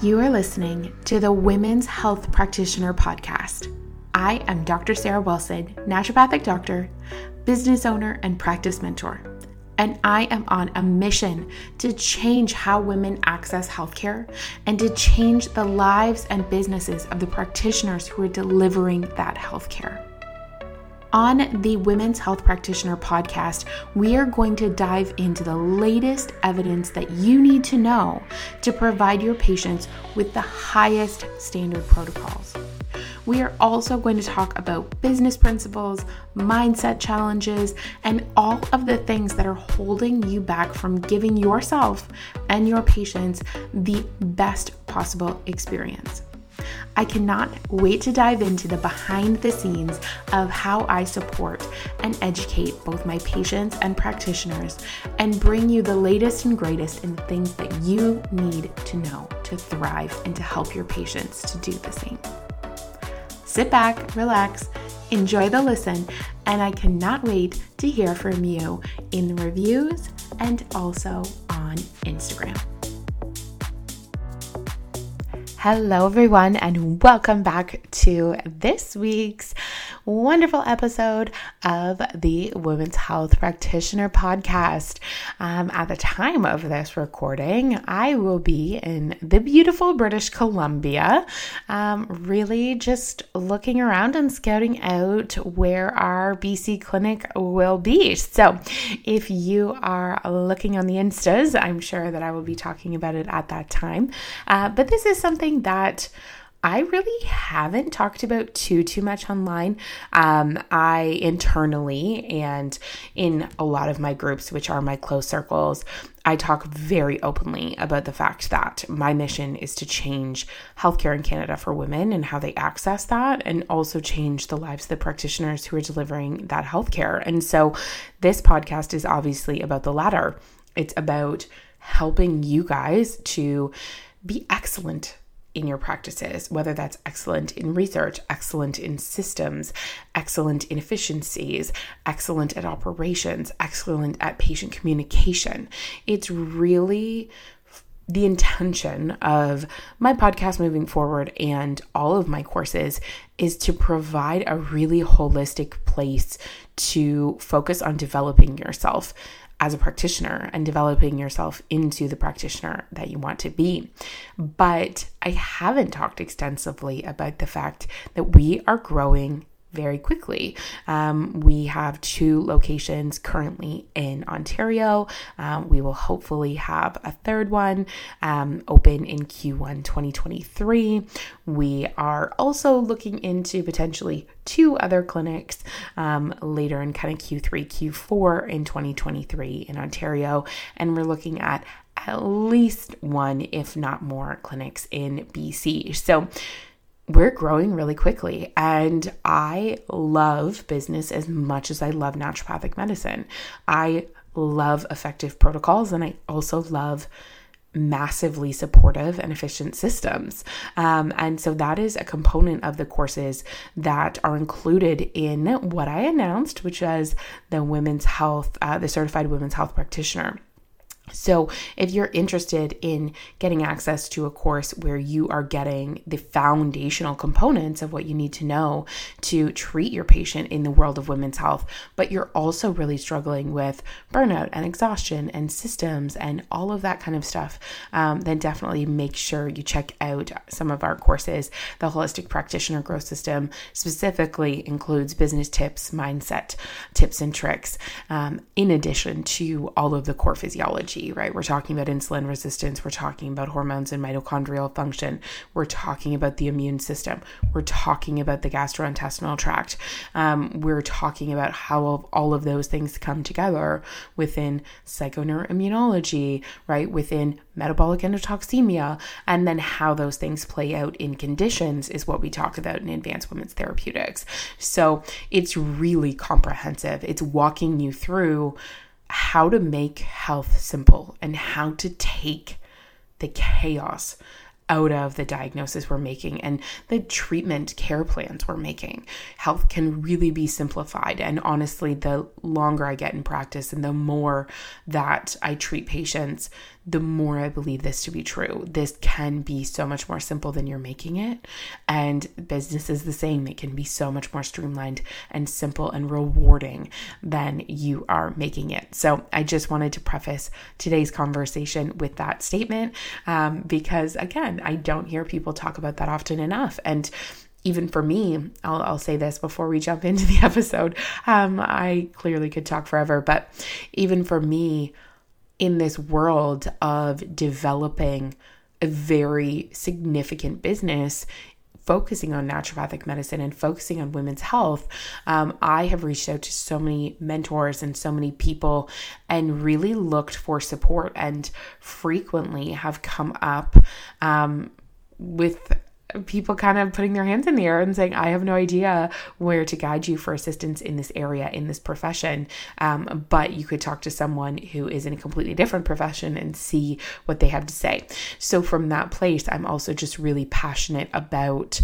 You are listening to the Women's Health Practitioner Podcast. I am Dr. Sarah Wilson, naturopathic doctor, business owner, and practice mentor. And I am on a mission to change how women access healthcare and to change the lives and businesses of the practitioners who are delivering that healthcare. On the Women's Health Practitioner podcast, we are going to dive into the latest evidence that you need to know to provide your patients with the highest standard protocols. We are also going to talk about business principles, mindset challenges, and all of the things that are holding you back from giving yourself and your patients the best possible experience. I cannot wait to dive into the behind the scenes of how I support and educate both my patients and practitioners and bring you the latest and greatest in things that you need to know to thrive and to help your patients to do the same. Sit back, relax, enjoy the listen, and I cannot wait to hear from you in the reviews and also on Instagram. Hello, everyone, and welcome back to this week's wonderful episode of the Women's Health Practitioner Podcast. Um, at the time of this recording, I will be in the beautiful British Columbia, um, really just looking around and scouting out where our BC clinic will be. So, if you are looking on the Instas, I'm sure that I will be talking about it at that time. Uh, but this is something that I really haven't talked about too too much online. Um, I internally and in a lot of my groups, which are my close circles, I talk very openly about the fact that my mission is to change healthcare in Canada for women and how they access that, and also change the lives of the practitioners who are delivering that healthcare. And so, this podcast is obviously about the latter. It's about helping you guys to be excellent in your practices, whether that's excellent in research, excellent in systems, excellent in efficiencies, excellent at operations, excellent at patient communication. It's really the intention of my podcast moving forward and all of my courses is to provide a really holistic place to focus on developing yourself as a practitioner and developing yourself into the practitioner that you want to be. But I haven't talked extensively about the fact that we are growing very quickly. Um, we have two locations currently in Ontario. Um, we will hopefully have a third one um, open in Q1 2023. We are also looking into potentially two other clinics um, later in kind of Q3, Q4 in 2023 in Ontario. And we're looking at at least one, if not more, clinics in BC. So, we're growing really quickly. And I love business as much as I love naturopathic medicine. I love effective protocols and I also love massively supportive and efficient systems. Um, and so that is a component of the courses that are included in what I announced, which was the women's health, uh, the certified women's health practitioner. So, if you're interested in getting access to a course where you are getting the foundational components of what you need to know to treat your patient in the world of women's health, but you're also really struggling with burnout and exhaustion and systems and all of that kind of stuff, um, then definitely make sure you check out some of our courses. The Holistic Practitioner Growth System specifically includes business tips, mindset tips, and tricks, um, in addition to all of the core physiology right? We're talking about insulin resistance, we're talking about hormones and mitochondrial function, we're talking about the immune system, we're talking about the gastrointestinal tract, um, we're talking about how all of those things come together within psychoneuroimmunology, right? Within metabolic endotoxemia, and then how those things play out in conditions is what we talk about in advanced women's therapeutics. So it's really comprehensive. It's walking you through how to make health simple and how to take the chaos out of the diagnosis we're making and the treatment care plans we're making. Health can really be simplified. And honestly, the longer I get in practice and the more that I treat patients, the more I believe this to be true. This can be so much more simple than you're making it. And business is the same. It can be so much more streamlined and simple and rewarding than you are making it. So I just wanted to preface today's conversation with that statement um, because, again, I don't hear people talk about that often enough. And even for me, I'll, I'll, say this before we jump into the episode. Um, I clearly could talk forever, but even for me, in this world of developing a very significant business focusing on naturopathic medicine and focusing on women's health, um, I have reached out to so many mentors and so many people and really looked for support and frequently have come up um, with people kind of putting their hands in the air and saying, I have no idea where to guide you for assistance in this area, in this profession. Um, but you could talk to someone who is in a completely different profession and see what they have to say. So, from that place, I'm also just really passionate about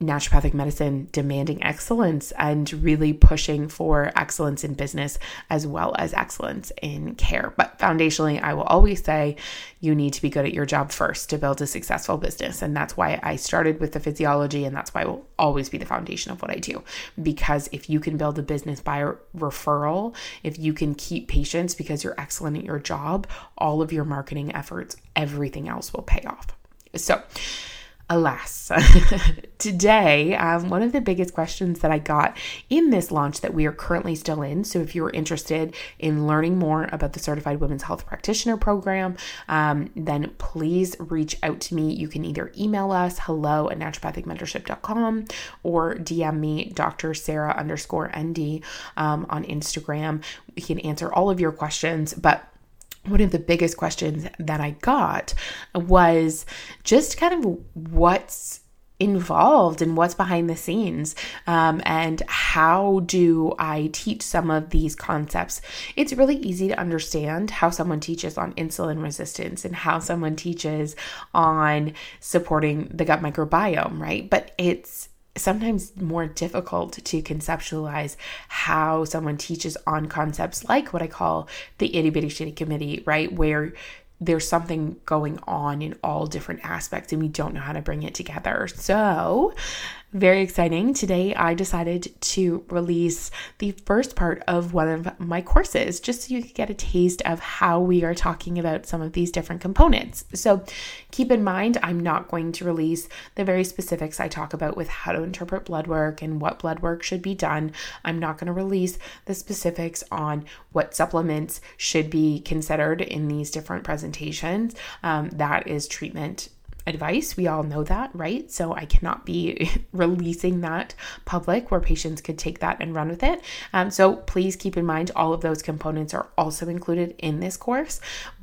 naturopathic medicine demanding excellence and really pushing for excellence in business as well as excellence in care. But foundationally, I will always say you need to be good at your job first to build a successful business. And that's why I started with the physiology, and that's why it will always be the foundation of what I do. Because if you can build a business by referral, if you can keep patients because you're excellent at your job, all of your marketing efforts, everything else will pay off. So, alas, today, um, one of the biggest questions that I got in this launch that we are currently still in. So, if you're interested in learning more about the Certified Women's Health Practitioner Program, um, then please reach out to me. You can either email us hello at naturopathicmentorship.com or DM me, Dr. Sarah underscore ND um, on Instagram. We can answer all of your questions, but one of the biggest questions that I got was just kind of what's involved and what's behind the scenes um, and how do I teach some of these concepts. It's really easy to understand how someone teaches on insulin resistance and how someone teaches on supporting the gut microbiome, right? But it's sometimes more difficult to conceptualize how someone teaches on concepts like what I call the itty bitty shitty committee, right? Where there's something going on in all different aspects and we don't know how to bring it together. So, very exciting. Today, I decided to release the first part of one of my courses just so you could get a taste of how we are talking about some of these different components. So, keep in mind, I'm not going to release the very specifics I talk about with how to interpret blood work and what blood work should be done. I'm not going to release the specifics on what supplements should be considered in these different presentations. Um, that is treatment advice. We all know that, right? So I cannot be releasing that public where patients could take that and run with it. Um, so please keep in mind all of those components are also included in this course.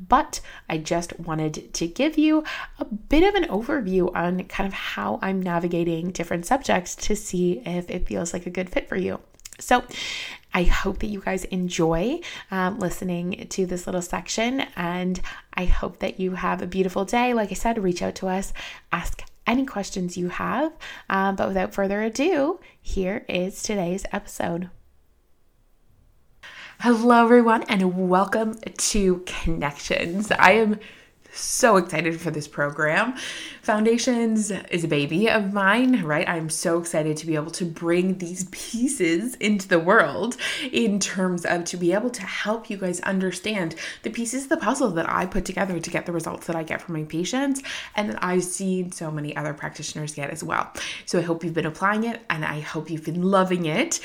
But I just wanted to give you a bit of an overview on kind of how I'm navigating different subjects to see if it feels like a good fit for you. So, I hope that you guys enjoy um, listening to this little section, and I hope that you have a beautiful day. Like I said, reach out to us, ask any questions you have. Um, but without further ado, here is today's episode. Hello, everyone, and welcome to Connections. I am so excited for this program. Foundations is a baby of mine, right? I'm so excited to be able to bring these pieces into the world in terms of to be able to help you guys understand the pieces of the puzzle that I put together to get the results that I get from my patients and that I've seen so many other practitioners get as well. So I hope you've been applying it and I hope you've been loving it.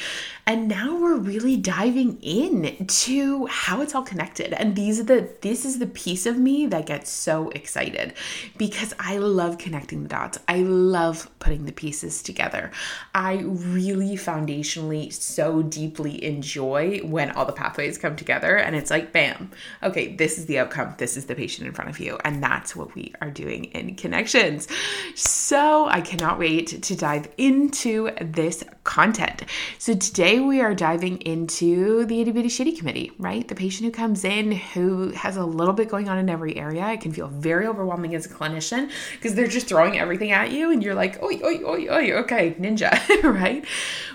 And now we're really diving in to how it's all connected. And these are the this is the piece of me that gets so excited because I love connecting the dots. I love putting the pieces together. I really foundationally so deeply enjoy when all the pathways come together and it's like, bam, okay, this is the outcome. This is the patient in front of you. And that's what we are doing in connections. So I cannot wait to dive into this content. So today we are diving into the itty bitty shitty committee, right? The patient who comes in who has a little bit going on in every area. It can feel very overwhelming as a clinician because they're just throwing everything at you and you're like, oi, oi, oi, oi, okay, ninja, right?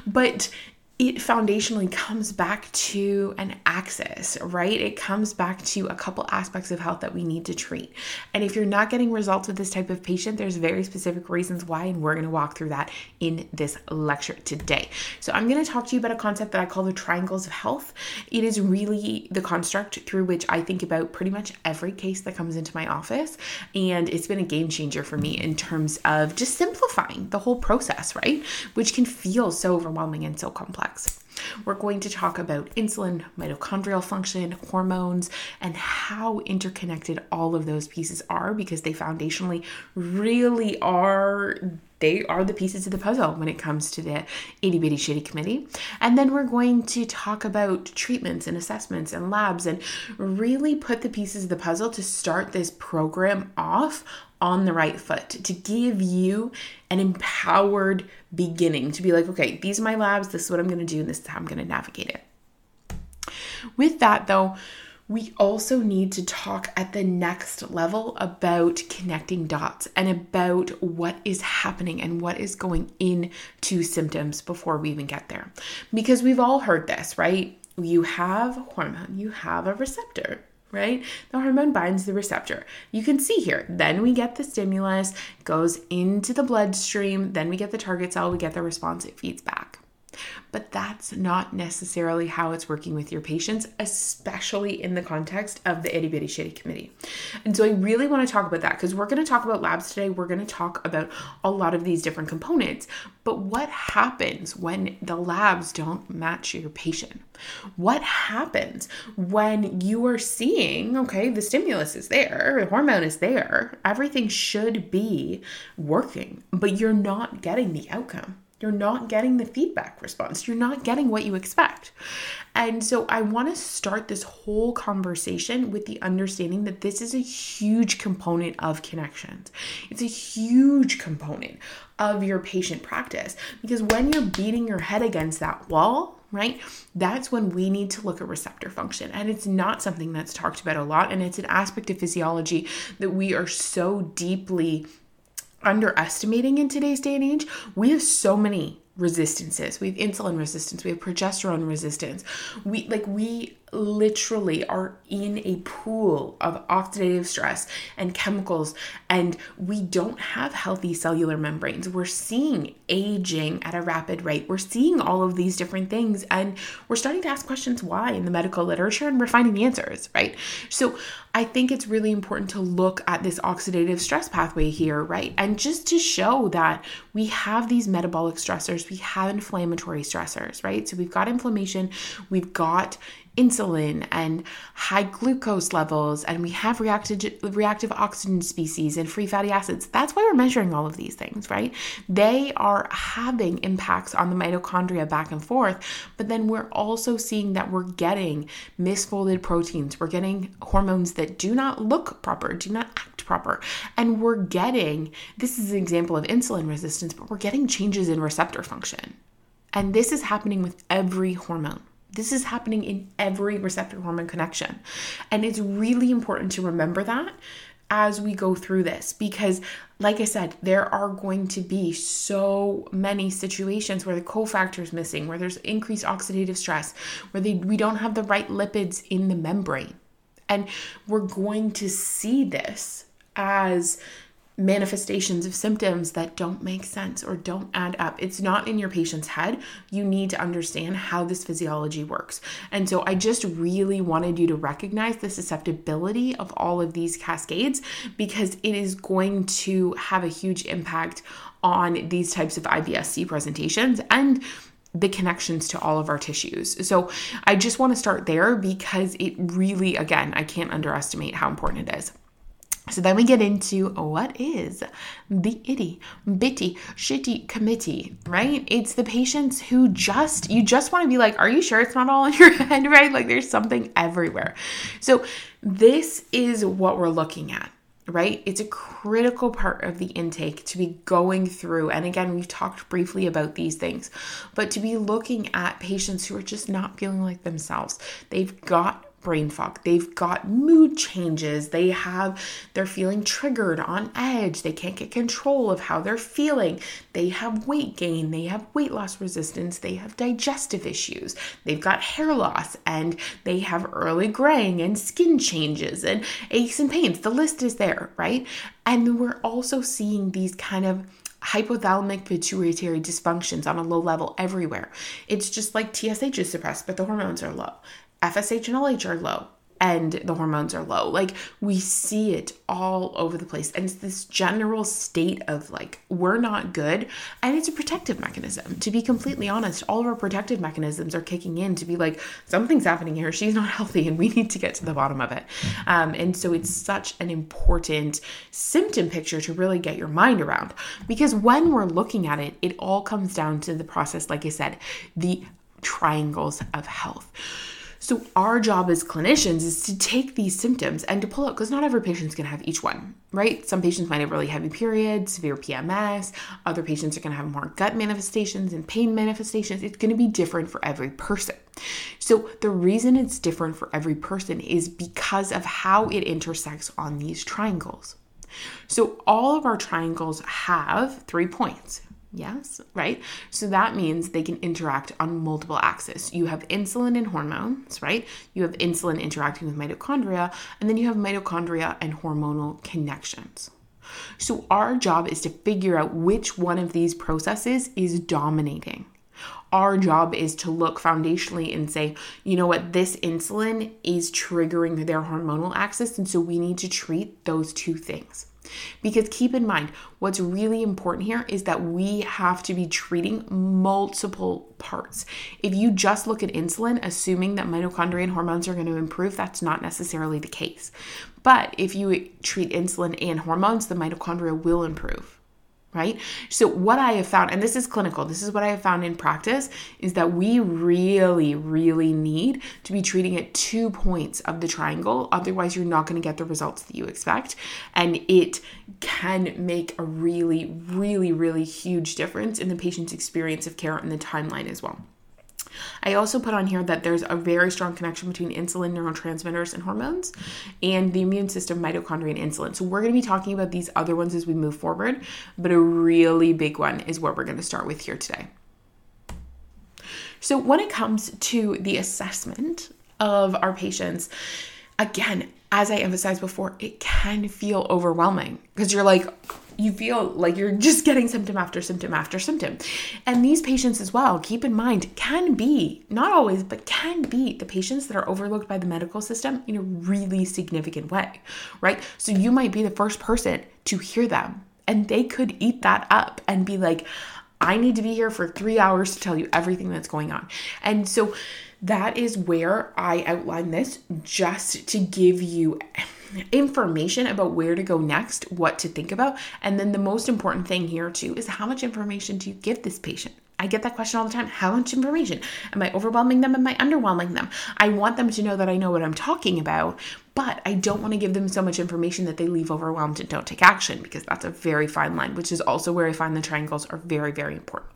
But it foundationally comes back to an axis, right? It comes back to a couple aspects of health that we need to treat. And if you're not getting results with this type of patient, there's very specific reasons why, and we're going to walk through that in this lecture today. So, I'm going to talk to you about a concept that I call the triangles of health. It is really the construct through which I think about pretty much every case that comes into my office. And it's been a game changer for me in terms of just simplifying the whole process, right? Which can feel so overwhelming and so complex complex. We're going to talk about insulin, mitochondrial function, hormones, and how interconnected all of those pieces are because they foundationally really are they are the pieces of the puzzle when it comes to the itty bitty shitty committee. And then we're going to talk about treatments and assessments and labs and really put the pieces of the puzzle to start this program off on the right foot, to give you an empowered beginning, to be like, okay, these are my labs, this is what I'm gonna do, and this is how I'm gonna navigate it. With that, though, we also need to talk at the next level about connecting dots and about what is happening and what is going into symptoms before we even get there. Because we've all heard this, right? You have hormone, you have a receptor, right? The hormone binds the receptor. You can see here. Then we get the stimulus, goes into the bloodstream, then we get the target cell, we get the response, it feeds back. But that's not necessarily how it's working with your patients, especially in the context of the itty bitty shitty committee. And so I really want to talk about that because we're going to talk about labs today. We're going to talk about a lot of these different components. But what happens when the labs don't match your patient? What happens when you are seeing, okay, the stimulus is there, the hormone is there, everything should be working, but you're not getting the outcome? You're not getting the feedback response. You're not getting what you expect. And so I want to start this whole conversation with the understanding that this is a huge component of connections. It's a huge component of your patient practice because when you're beating your head against that wall, right? That's when we need to look at receptor function. And it's not something that's talked about a lot. And it's an aspect of physiology that we are so deeply underestimating in today's day and age. We have so many resistances. We have insulin resistance, we have progesterone resistance. We like we literally are in a pool of oxidative stress and chemicals, and we don't have healthy cellular membranes. We're seeing aging at a rapid rate. We're seeing all of these different things, and we're starting to ask questions why in the medical literature, and we're finding the answers, right? So, I think it's really important to look at this oxidative stress pathway here, right? And just to show that we have these metabolic stressors, we have inflammatory stressors, right? So we've got inflammation, we've got insulin and high glucose levels, and we have reactive, reactive oxygen species and free fatty acids. That's why we're measuring all of these things, right? They are having impacts on the mitochondria back and forth, but then we're also seeing that we're getting misfolded proteins, we're getting hormones that do not look proper, do not act proper, and we're getting this is an example of insulin resistance, but we're getting changes in receptor function. And this is happening with every hormone. This is happening in every receptor hormone connection. And it's really important to remember that as we go through this because like I said, there are going to be so many situations where the cofactor is missing, where there's increased oxidative stress, where they, we don't have the right lipids in the membrane. And we're going to see this as manifestations of symptoms that don't make sense or don't add up. It's not in your patient's head. You need to understand how this physiology works. And so I just really wanted you to recognize the susceptibility of all of these cascades because it is going to have a huge impact on these types of IBS-C presentations and the connections to all of our tissues. So I just want to start there because it really, again, I can't underestimate how important it is. So then we get into what is the itty bitty shitty committee, right? It's the patients who just, you just want to be like, are you sure it's not all in your head, right? Like there's something everywhere. So this is what we're looking at right? It's a critical part of the intake to be going through. And again, we've talked briefly about these things, but to be looking at patients who are just not feeling like themselves. They've got brain fog. They've got mood changes. They have, they're feeling triggered on edge. They can't get control of how they're feeling. They have weight gain. They have weight loss resistance. They have digestive issues. They've got hair loss and they have early graying and skin changes and aches and pains. The list is there, right? And we're also seeing these kind of hypothalamic pituitary dysfunctions on a low level everywhere. It's just like TSH is suppressed, but the hormones are low. FSH and LH are low and the hormones are low. Like we see it all over the place. And it's this general state of like, we're not good. And it's a protective mechanism. To be completely honest, all of our protective mechanisms are kicking in to be like, something's happening here. She's not healthy and we need to get to the bottom of it. Um, and so it's such an important symptom picture to really get your mind around. Because when we're looking at it, it all comes down to the process, like I said, the triangles of health. So, our job as clinicians is to take these symptoms and to pull out, because not every patient is going to have each one, right? Some patients might have really heavy periods, severe PMS. Other patients are to have more gut manifestations and pain manifestations. It's to be different for every person. So, the reason it's different for every person is because of how it intersects on these triangles. So, all of our triangles have three points Yes, right? So that means they can interact on multiple axes. You have insulin and hormones, right? You have insulin interacting with mitochondria, and then you have mitochondria and hormonal connections. So our job is to figure out which one of these processes is dominating. Our job is to look foundationally and say, you know what, this insulin is triggering their hormonal axis, and so we need to treat those two things. Because keep in mind, what's really important here is that we have to be treating multiple parts. If you just look at insulin, assuming that mitochondria and hormones are going to improve, that's not necessarily the case. But if you treat insulin and hormones, the mitochondria will improve right? So, what I have found, and this is clinical, this is what I have found in practice, is that we really, really need to be treating at two points of the triangle. Otherwise, you're not going to get the results that you expect. And it can make a really, really, really huge difference in the patient's experience of care and the timeline as well. I also put on here that there's a very strong connection between insulin, neurotransmitters, and hormones, and the immune system, mitochondria, and insulin. So we're going to be talking about these other ones as we move forward, but a really big one is what we're going to start with here today. So when it comes to the assessment of our patients, again, as I emphasized before, it can feel overwhelming because you're like, you feel like you're just getting symptom after symptom after symptom. And these patients as well, keep in mind, can be, not always, but can be the patients that are overlooked by the medical system in a really significant way, right? So you might be the first person to hear them, and they could eat that up and be like, I need to be here for three hours to tell you everything that's going on. And so that is where I outline this just to give you information about where to go next, what to think about. And then the most important thing here, too, is how much information do you give this patient? I get that question all the time. How much information? Am I overwhelming them? Am I underwhelming them? I want them to know that I know what I'm talking about, but I don't want to give them so much information that they leave overwhelmed and don't take action because that's a very fine line, which is also where I find the triangles are very, very important.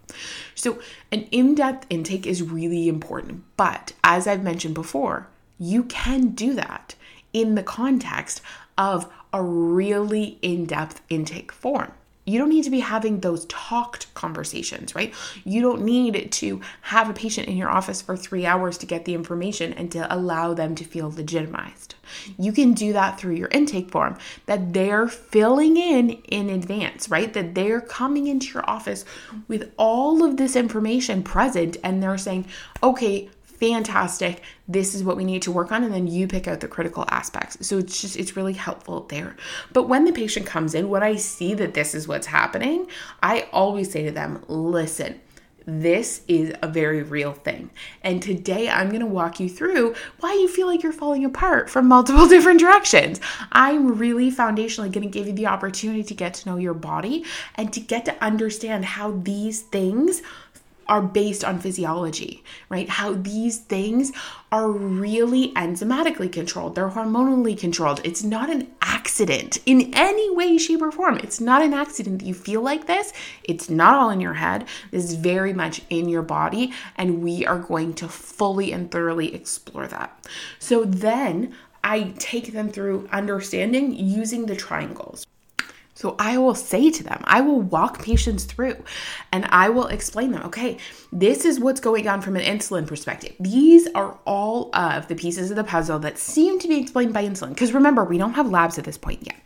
So, an in depth intake is really important, but as I've mentioned before, you can do that in the context of a really in depth intake form. You don't need to be having those talked conversations, right? You don't need to have a patient in your office for three hours to get the information and to allow them to feel legitimized. You can do that through your intake form that they're filling in in advance, right? That they're coming into your office with all of this information present and they're saying, okay, fantastic this is what we need to work on and then you pick out the critical aspects so it's just it's really helpful there but when the patient comes in when i see that this is what's happening i always say to them listen this is a very real thing. And today I'm going to walk you through why you feel like you're falling apart from multiple different directions. I'm really foundationally going to give you the opportunity to get to know your body and to get to understand how these things are based on physiology, right? How these things are really enzymatically controlled, they're hormonally controlled. It's not an accident in any way, shape, or form. It's not an accident that you feel like this. It's not all in your head. This is very much in your body, and we are going to fully and thoroughly explore that. So then I take them through understanding using the triangles. So I will say to them, I will walk patients through and I will explain them, okay, this is what's going on from an insulin perspective. These are all of the pieces of the puzzle that seem to be explained by insulin. Because remember, we don't have labs at this point yet.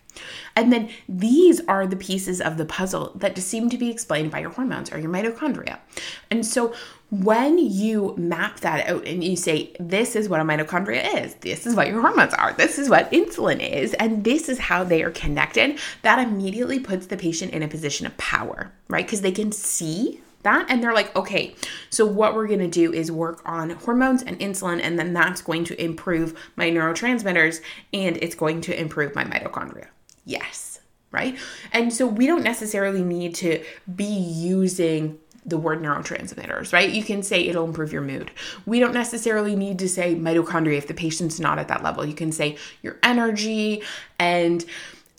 And then these are the pieces of the puzzle that seem to be explained by your hormones or your mitochondria. And so when you map that out and you say, this is what a mitochondria is, this is what your hormones are, this is what insulin is, and this is how they are connected, that immediately puts the patient in a position of power, right? Because they can see that and they're like, okay, so what we're gonna do is work on hormones and insulin, and then that's going to improve my neurotransmitters and it's going to improve my mitochondria. Yes, right? And so we don't necessarily need to be using the word neurotransmitters, right? You can say it'll improve your mood. We don't necessarily need to say mitochondria if the patient's not at that level. You can say your energy and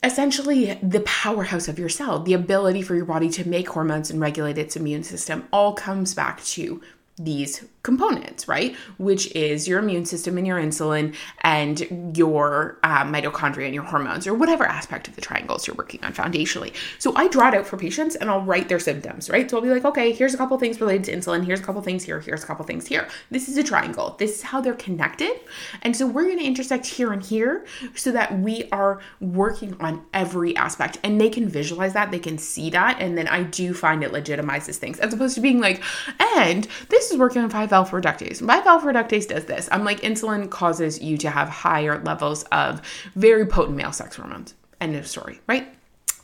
essentially the powerhouse of your cell, the ability for your body to make hormones and regulate its immune system all comes back to these components, right? Which is your immune system and your insulin and your uh, mitochondria and your hormones, or whatever aspect of the triangles you're working on foundationally. So I draw it out for patients and I'll write their symptoms, right? So I'll be like, okay, here's a couple things related to insulin, here's a couple things here, here's a couple things here. This is a triangle. This is how they're connected. And so we're going to intersect here and here so that we are working on every aspect and they can visualize that, they can see that. And then I do find it legitimizes things as opposed to being like, and this is working on 5 alpha reductase. 5 alpha reductase does this. I'm like, insulin causes you to have higher levels of very potent male sex hormones. End of story, right?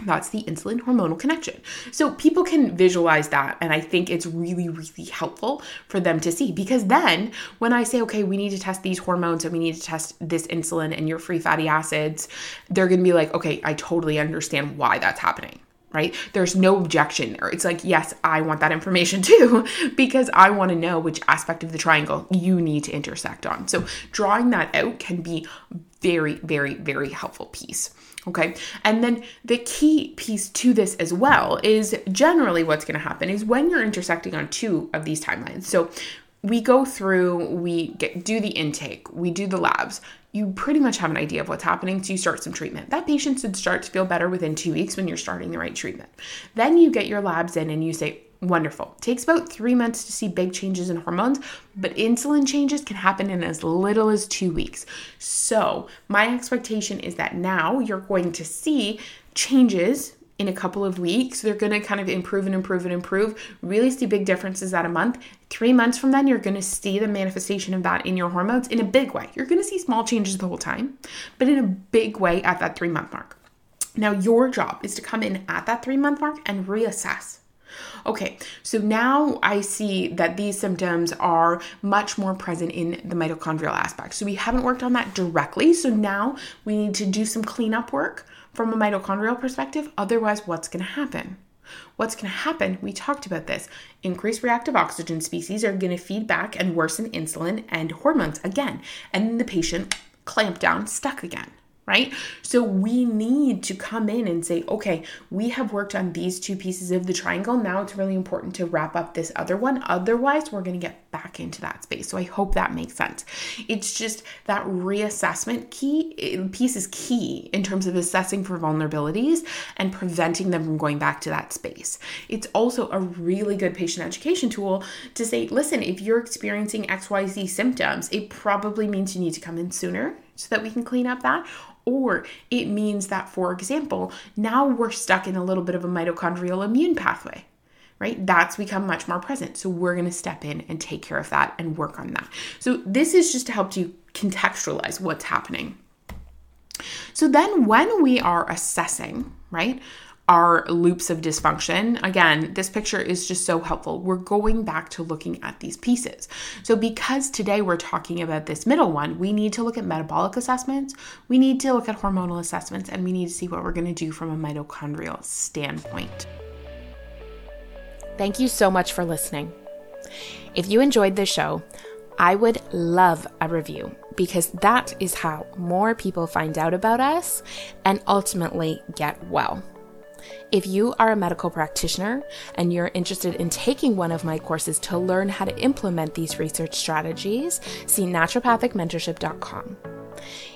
That's the insulin hormonal connection. So people can visualize that. And I think it's really, really helpful for them to see because then when I say, okay, we need to test these hormones and we need to test this insulin and your free fatty acids, they're going to be like, okay, I totally understand why that's happening right? There's no objection there. It's like, yes, I want that information too, because I want to know which aspect of the triangle you need to intersect on. So, drawing that out can be very, very, very helpful piece. Okay. And then the key piece to this as well is generally what's going to happen is when you're intersecting on two of these timelines. So, we go through, we get do the intake, we do the labs, you pretty much have an idea of what's happening, so you start some treatment. That patient should start to feel better within two weeks when you're starting the right treatment. Then you get your labs in and you say, Wonderful. Takes about three months to see big changes in hormones, but insulin changes can happen in as little as two weeks. So, my expectation is that now you're going to see changes in a couple of weeks. They're going to kind of improve and improve and improve, really see big differences at a month. Three months from then, you're going to see the manifestation of that in your hormones in a big way. You're going to see small changes the whole time, but in a big way at that three month mark. Now, your job is to come in at that three month mark and reassess. Okay, so now I see that these symptoms are much more present in the mitochondrial aspect. So we haven't worked on that directly. So now we need to do some cleanup work from a mitochondrial perspective. Otherwise, what's going to happen? What's going to happen? We talked about this. Increased reactive oxygen species are going to feed back and worsen insulin and hormones again. And the patient clamp down, stuck again right? So we need to come in and say, okay, we have worked on these two pieces of the triangle. Now it's really important to wrap up this other one. Otherwise, we're going to get back into that space. So I hope that makes sense. It's just that reassessment key eh, piece is key in terms of assessing for vulnerabilities and preventing them from going back to that space. It's also a really good patient education tool to say, listen, if you're experiencing XYZ symptoms, it probably means you need to come in sooner so that we can clean up that or it means that, for example, now we're stuck in a little bit of a mitochondrial immune pathway, right? That's become much more present. So we're going to step in and take care of that and work on that. So this is just to help you contextualize what's happening. So then when we are assessing, right? Our loops of dysfunction. Again, this picture is just so helpful. We're going back to looking at these pieces. So, because today we're talking about this middle one, we need to look at metabolic assessments, we need to look at hormonal assessments, and we need to see what we're going to do from a mitochondrial standpoint. Thank you so much for listening. If you enjoyed the show, I would love a review because that is how more people find out about us and ultimately get well. If you are a medical practitioner and you're interested in taking one of my courses to learn how to implement these research strategies, see naturopathicmentorship.com.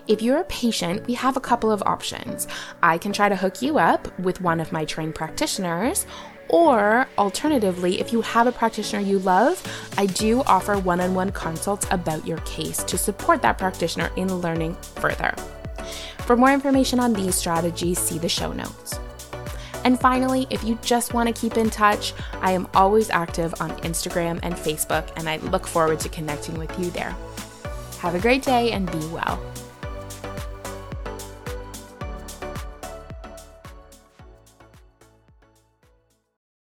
If you're a patient, we have a couple of options. I can try to hook you up with one of my trained practitioners, or alternatively, if you have a practitioner you love, I do offer one on one consults about your case to support that practitioner in learning further. For more information on these strategies, see the show notes. And finally, if you just want to keep in touch, I am always active on Instagram and Facebook, and I look forward to connecting with you there. Have a great day and be well.